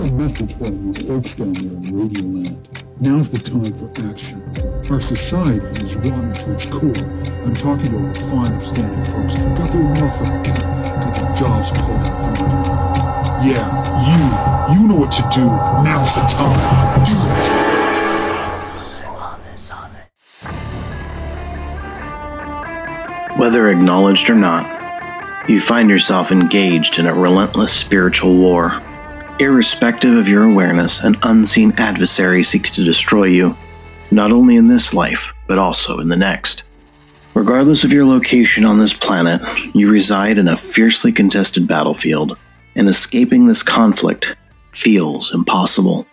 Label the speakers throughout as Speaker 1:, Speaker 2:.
Speaker 1: a message for you folks down there in Radio Land. Now's the time for action. Our society is rotten to its core. I'm talking to our fine, upstanding folks. Got their motherfucking cat. Got their jobs pulled out from under.
Speaker 2: Yeah, you. You know what to do.
Speaker 1: Now's the time. Do it.
Speaker 3: Whether acknowledged or not, you find yourself engaged in a relentless spiritual war. Irrespective of your awareness, an unseen adversary seeks to destroy you, not only in this life, but also in the next. Regardless of your location on this planet, you reside in a fiercely contested battlefield, and escaping this conflict feels impossible.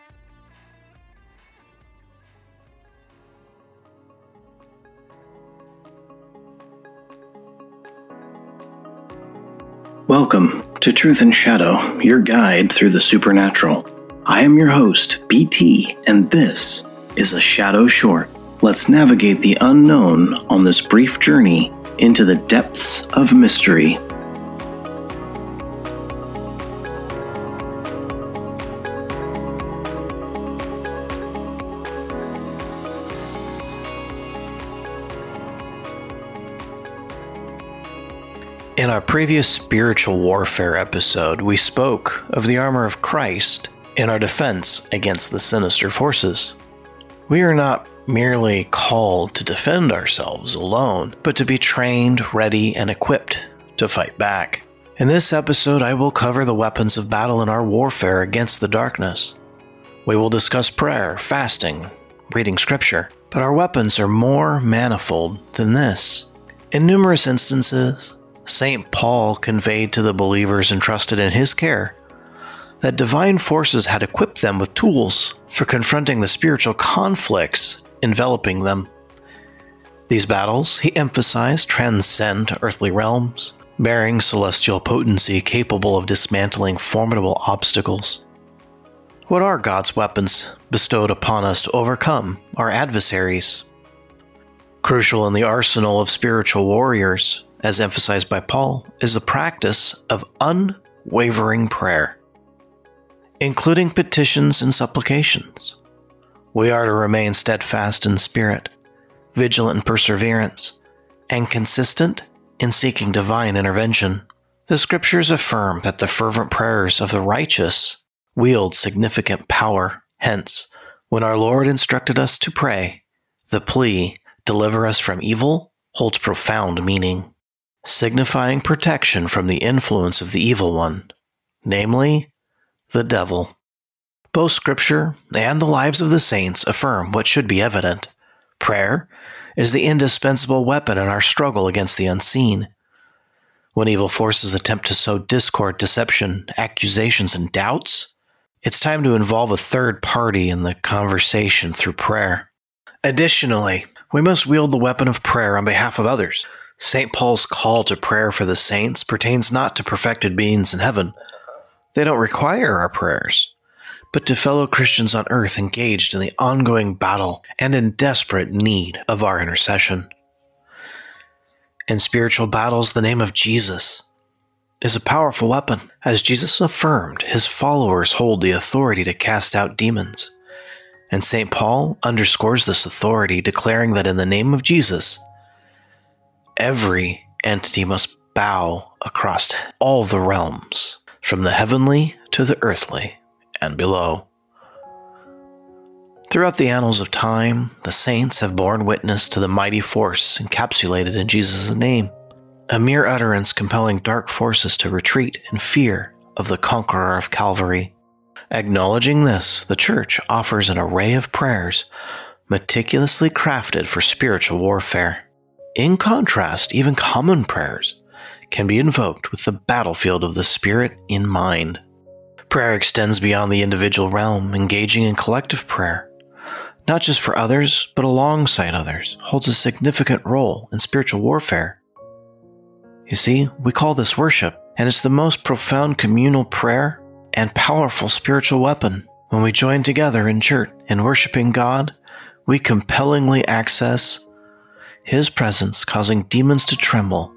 Speaker 3: Welcome to Truth and Shadow, your guide through the supernatural. I am your host, BT, and this is a Shadow Short. Let's navigate the unknown on this brief journey into the depths of mystery. In our previous spiritual warfare episode, we spoke of the armor of Christ in our defense against the sinister forces. We are not merely called to defend ourselves alone, but to be trained, ready, and equipped to fight back. In this episode, I will cover the weapons of battle in our warfare against the darkness. We will discuss prayer, fasting, reading scripture, but our weapons are more manifold than this. In numerous instances, St. Paul conveyed to the believers entrusted in his care that divine forces had equipped them with tools for confronting the spiritual conflicts enveloping them. These battles, he emphasized, transcend earthly realms, bearing celestial potency capable of dismantling formidable obstacles. What are God's weapons bestowed upon us to overcome our adversaries? Crucial in the arsenal of spiritual warriors as emphasized by Paul, is the practice of unwavering prayer, including petitions and supplications. We are to remain steadfast in spirit, vigilant in perseverance, and consistent in seeking divine intervention. The scriptures affirm that the fervent prayers of the righteous wield significant power. Hence, when our Lord instructed us to pray, the plea, deliver us from evil, holds profound meaning signifying protection from the influence of the evil one, namely, the devil. Both Scripture and the lives of the saints affirm what should be evident. Prayer is the indispensable weapon in our struggle against the unseen. When evil forces attempt to sow discord, deception, accusations, and doubts, it's time to involve a third party in the conversation through prayer. Additionally, we must wield the weapon of prayer on behalf of others St. Paul's call to prayer for the saints pertains not to perfected beings in heaven. They don't require our prayers, but to fellow Christians on earth engaged in the ongoing battle and in desperate need of our intercession. In spiritual battles, the name of Jesus is a powerful weapon. As Jesus affirmed, his followers hold the authority to cast out demons. And St. Paul underscores this authority, declaring that in the name of Jesus, every entity must bow across all the realms, from the heavenly to the earthly and below. Throughout the annals of time, the saints have borne witness to the mighty force encapsulated in Jesus' name, a mere utterance compelling dark forces to retreat in fear of the conqueror of Calvary. Acknowledging this, the Church offers an array of prayers meticulously crafted for spiritual warfare. In contrast, even common prayers can be invoked with the battlefield of the Spirit in mind. Prayer extends beyond the individual realm, engaging in collective prayer, not just for others, but alongside others, holds a significant role in spiritual warfare. You see, we call this worship, and it's the most profound communal prayer and powerful spiritual weapon. When we join together in church in worshiping God, we compellingly access his presence causing demons to tremble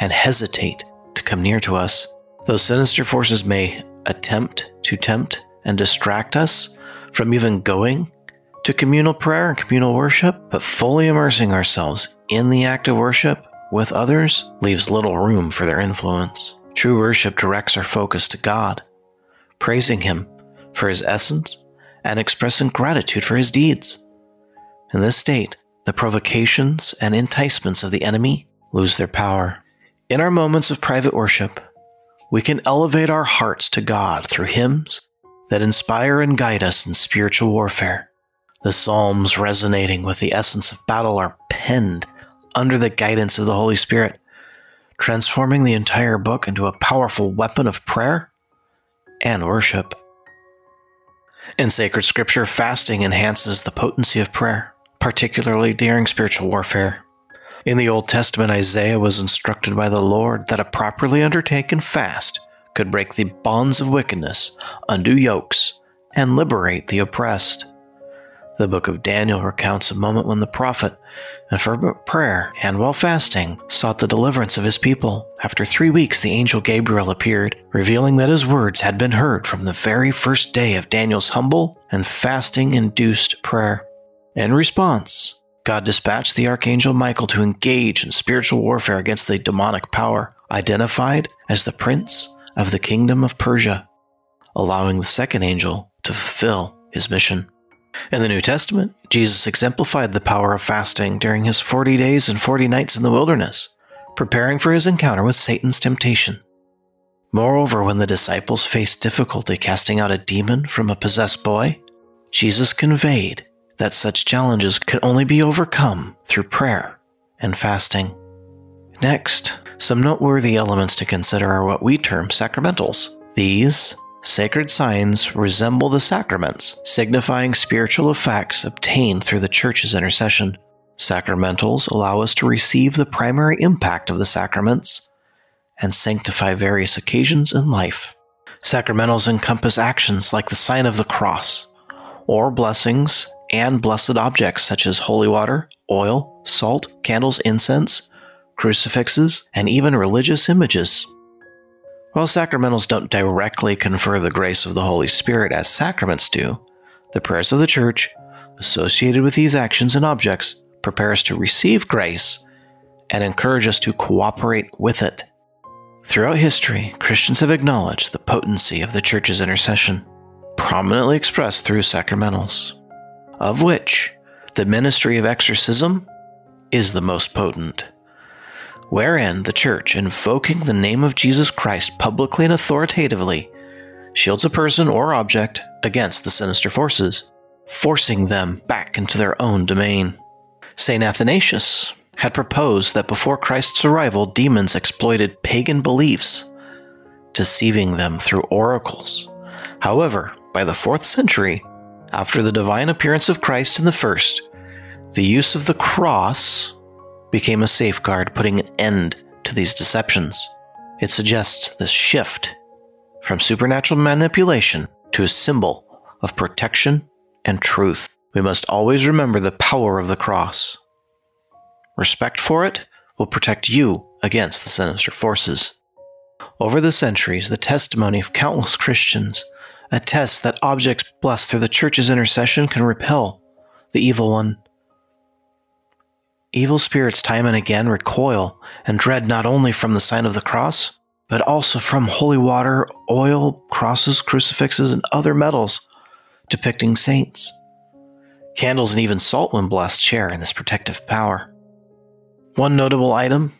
Speaker 3: and hesitate to come near to us. Those sinister forces may attempt to tempt and distract us from even going to communal prayer and communal worship, but fully immersing ourselves in the act of worship with others leaves little room for their influence. True worship directs our focus to God, praising Him for His essence and expressing gratitude for His deeds. In this state, the provocations and enticements of the enemy lose their power. In our moments of private worship, we can elevate our hearts to God through hymns that inspire and guide us in spiritual warfare. The Psalms resonating with the essence of battle are penned under the guidance of the Holy Spirit, transforming the entire book into a powerful weapon of prayer and worship. In sacred scripture, fasting enhances the potency of prayer, particularly during spiritual warfare. In the Old Testament, Isaiah was instructed by the Lord that a properly undertaken fast could break the bonds of wickedness, undo yokes, and liberate the oppressed. The book of Daniel recounts a moment when the prophet, in fervent prayer and while fasting, sought the deliverance of his people. After three weeks, the angel Gabriel appeared, revealing that his words had been heard from the very first day of Daniel's humble and fasting induced prayer. In response, God dispatched the archangel Michael to engage in spiritual warfare against the demonic power, identified as the prince of the kingdom of Persia, allowing the second angel to fulfill his mission. In the New Testament, Jesus exemplified the power of fasting during his 40 days and 40 nights in the wilderness, preparing for his encounter with Satan's temptation. Moreover, when the disciples faced difficulty casting out a demon from a possessed boy, Jesus conveyed that such challenges can only be overcome through prayer and fasting. Next, some noteworthy elements to consider are what we term sacramentals. These sacred signs resemble the sacraments, signifying spiritual effects obtained through the church's intercession. Sacramentals allow us to receive the primary impact of the sacraments and sanctify various occasions in life. Sacramentals encompass actions like the sign of the cross, or blessings and blessed objects such as holy water, oil, salt, candles, incense, crucifixes, and even religious images. While sacramentals don't directly confer the grace of the Holy Spirit as sacraments do, the prayers of the Church, associated with these actions and objects, prepare us to receive grace and encourage us to cooperate with it. Throughout history, Christians have acknowledged the potency of the Church's intercession, prominently expressed through sacramentals of which the ministry of exorcism is the most potent, wherein the Church, invoking the name of Jesus Christ publicly and authoritatively, shields a person or object against the sinister forces, forcing them back into their own domain. St. Athanasius had proposed that before Christ's arrival, demons exploited pagan beliefs, deceiving them through oracles. However, by the fourth century, after the divine appearance of Christ in the first, the use of the cross became a safeguard, putting an end to these deceptions. It suggests this shift from supernatural manipulation to a symbol of protection and truth. We must always remember the power of the cross. Respect for it will protect you against the sinister forces. Over the centuries, the testimony of countless Christians attests that objects blessed through the church's intercession can repel the evil one. Evil spirits time and again recoil and dread not only from the sign of the cross, but also from holy water, oil, crosses, crucifixes, and other medals depicting saints. Candles and even salt, when blessed, share in this protective power. One notable item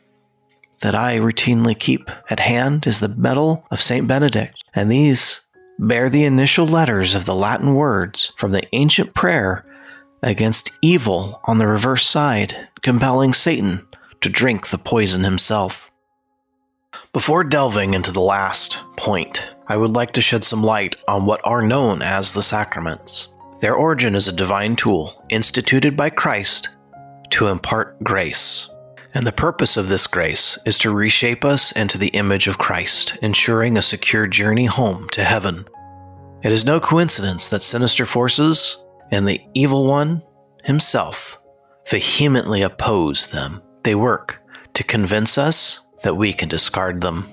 Speaker 3: that I routinely keep at hand is the medal of St. Benedict, and these bear the initial letters of the Latin words from the ancient prayer against evil on the reverse side, compelling Satan to drink the poison himself. Before delving into the last point, I would like to shed some light on what are known as the sacraments. Their origin is a divine tool instituted by Christ to impart grace. And the purpose of this grace is to reshape us into the image of Christ, ensuring a secure journey home to heaven. It is no coincidence that sinister forces and the evil one himself vehemently oppose them. They work to convince us that we can discard them.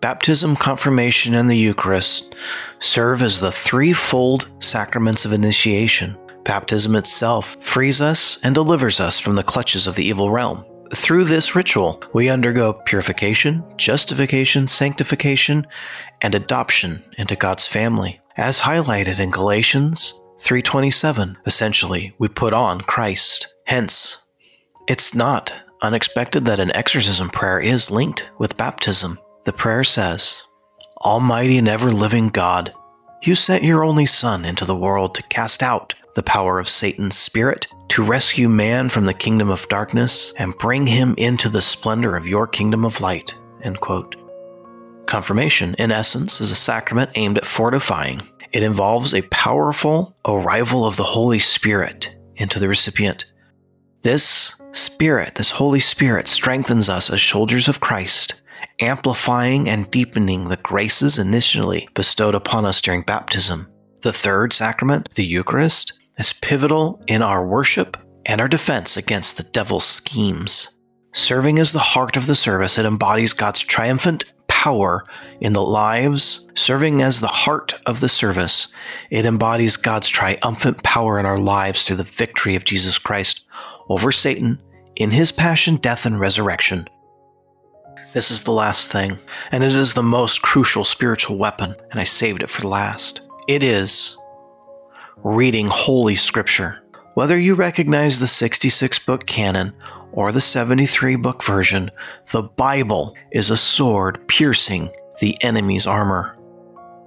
Speaker 3: Baptism, confirmation, and the Eucharist serve as the threefold sacraments of initiation. Baptism itself frees us and delivers us from the clutches of the evil realm. Through this ritual, we undergo purification, justification, sanctification, and adoption into God's family. As highlighted in Galatians 3:27, essentially, we put on Christ. Hence, it's not unexpected that an exorcism prayer is linked with baptism. The prayer says, Almighty and ever living God, you sent your only Son into the world to cast out the power of Satan's spirit, to rescue man from the kingdom of darkness, and bring him into the splendor of your kingdom of light. Confirmation, in essence, is a sacrament aimed at fortifying. It involves a powerful arrival of the Holy Spirit into the recipient. This Spirit, this Holy Spirit, strengthens us as soldiers of Christ amplifying and deepening the graces initially bestowed upon us during baptism. The third sacrament, the Eucharist, is pivotal in our worship and our defense against the devil's schemes. Serving as the heart of the service, it embodies God's triumphant power in the lives. Serving as the heart of the service, it embodies God's triumphant power in our lives through the victory of Jesus Christ over Satan in his passion, death, and resurrection. This is the last thing, and it is the most crucial spiritual weapon, and I saved it for last. It is reading Holy Scripture. Whether you recognize the 66 book canon or the 73 book version, the Bible is a sword piercing the enemy's armor.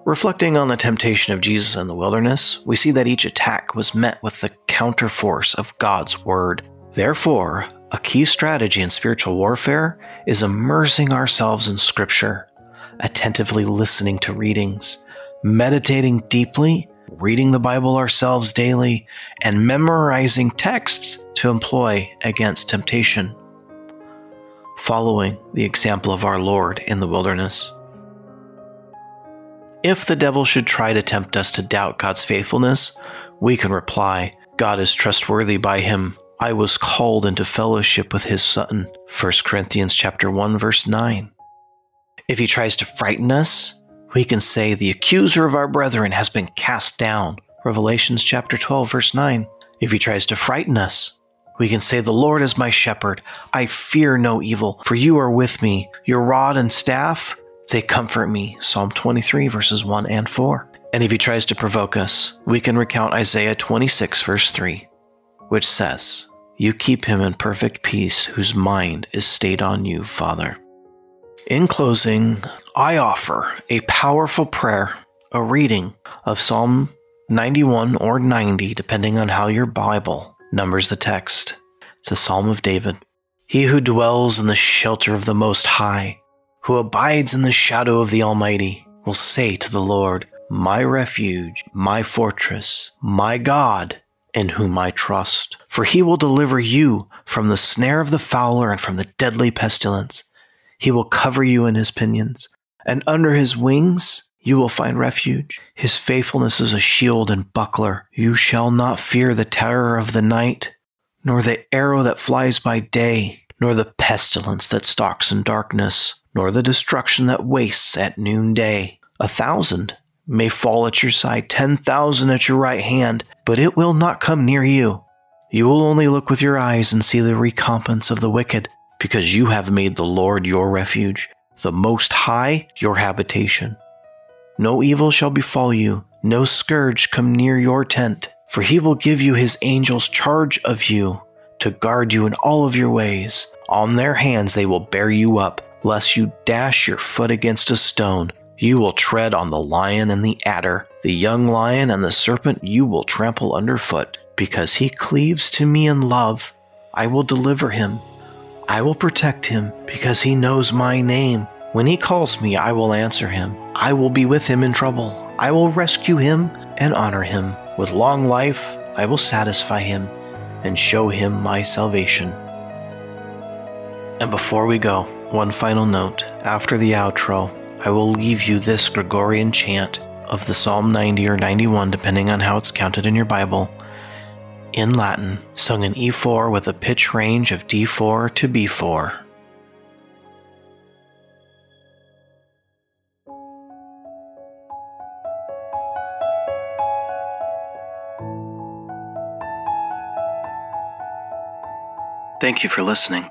Speaker 3: Reflecting on the temptation of Jesus in the wilderness, we see that each attack was met with the counterforce of God's Word. Therefore, a key strategy in spiritual warfare is immersing ourselves in Scripture, attentively listening to readings, meditating deeply, reading the Bible ourselves daily, and memorizing texts to employ against temptation, following the example of our Lord in the wilderness. If the devil should try to tempt us to doubt God's faithfulness, we can reply, God is trustworthy by him I was called into fellowship with his son. 1 Corinthians chapter 1 verse 9. If he tries to frighten us, we can say the accuser of our brethren has been cast down. Revelations chapter 12 verse 9. If he tries to frighten us, we can say the Lord is my shepherd. I fear no evil, for you are with me. Your rod and staff, they comfort me. Psalm 23 verses 1 and 4. And if he tries to provoke us, we can recount Isaiah 26 verse 3 which says, You keep him in perfect peace whose mind is stayed on you, Father. In closing, I offer a powerful prayer, a reading of Psalm 91 or 90, depending on how your Bible numbers the text. It's a Psalm of David. He who dwells in the shelter of the Most High, who abides in the shadow of the Almighty, will say to the Lord, My refuge, my fortress, my God in whom I trust. For he will deliver you from the snare of the fowler and from the deadly pestilence. He will cover you in his pinions, and under his wings you will find refuge. His faithfulness is a shield and buckler. You shall not fear the terror of the night, nor the arrow that flies by day, nor the pestilence that stalks in darkness, nor the destruction that wastes at noonday. A thousand may fall at your side, 10,000 at your right hand, but it will not come near you. You will only look with your eyes and see the recompense of the wicked, because you have made the Lord your refuge, the Most High your habitation. No evil shall befall you, no scourge come near your tent, for he will give you his angels charge of you, to guard you in all of your ways. On their hands they will bear you up, lest you dash your foot against a stone. You will tread on the lion and the adder, the young lion and the serpent you will trample underfoot. Because he cleaves to me in love, I will deliver him. I will protect him because he knows my name. When he calls me, I will answer him. I will be with him in trouble. I will rescue him and honor him. With long life, I will satisfy him and show him my salvation. And before we go, one final note. After the outro, I will leave you this Gregorian chant of the Psalm 90 or 91, depending on how it's counted in your Bible, in Latin, sung in E4 with a pitch range of D4 to B4. Thank you for listening.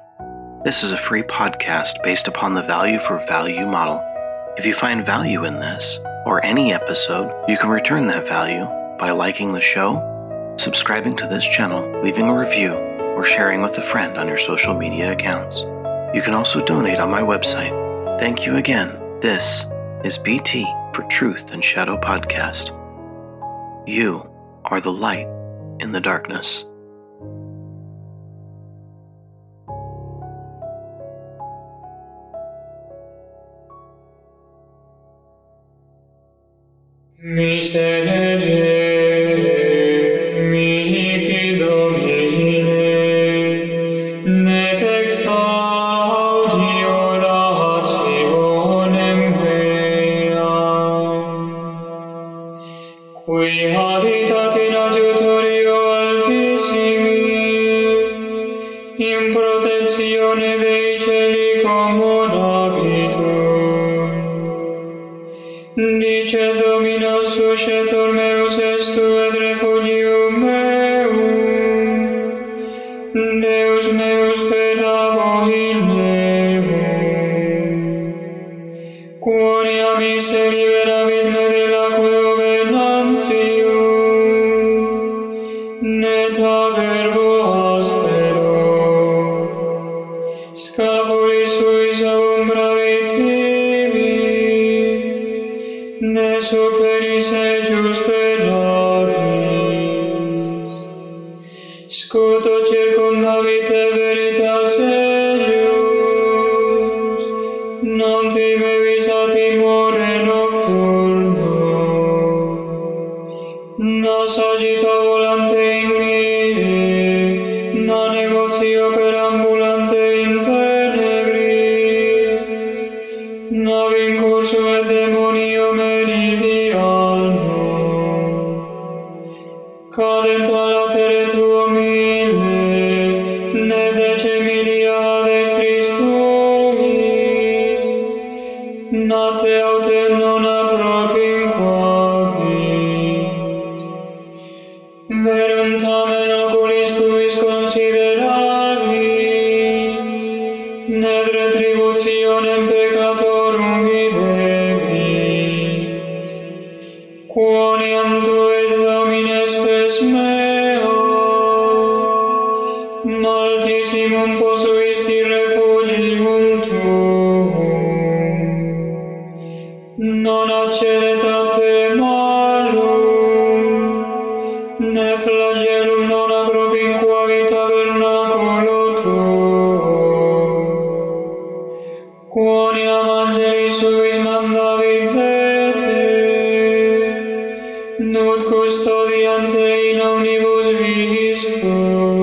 Speaker 3: This is a free podcast based upon the value for value model. If you find value in this or any episode, you can return that value by liking the show subscribing to this channel, leaving a review, or sharing with a friend on your social media accounts. You can also donate on my website. Thank you again. This is BT for Truth and Shadow Podcast. You are the light in the darkness.
Speaker 4: Mr. Curia miserere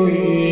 Speaker 4: you.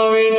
Speaker 4: Swami.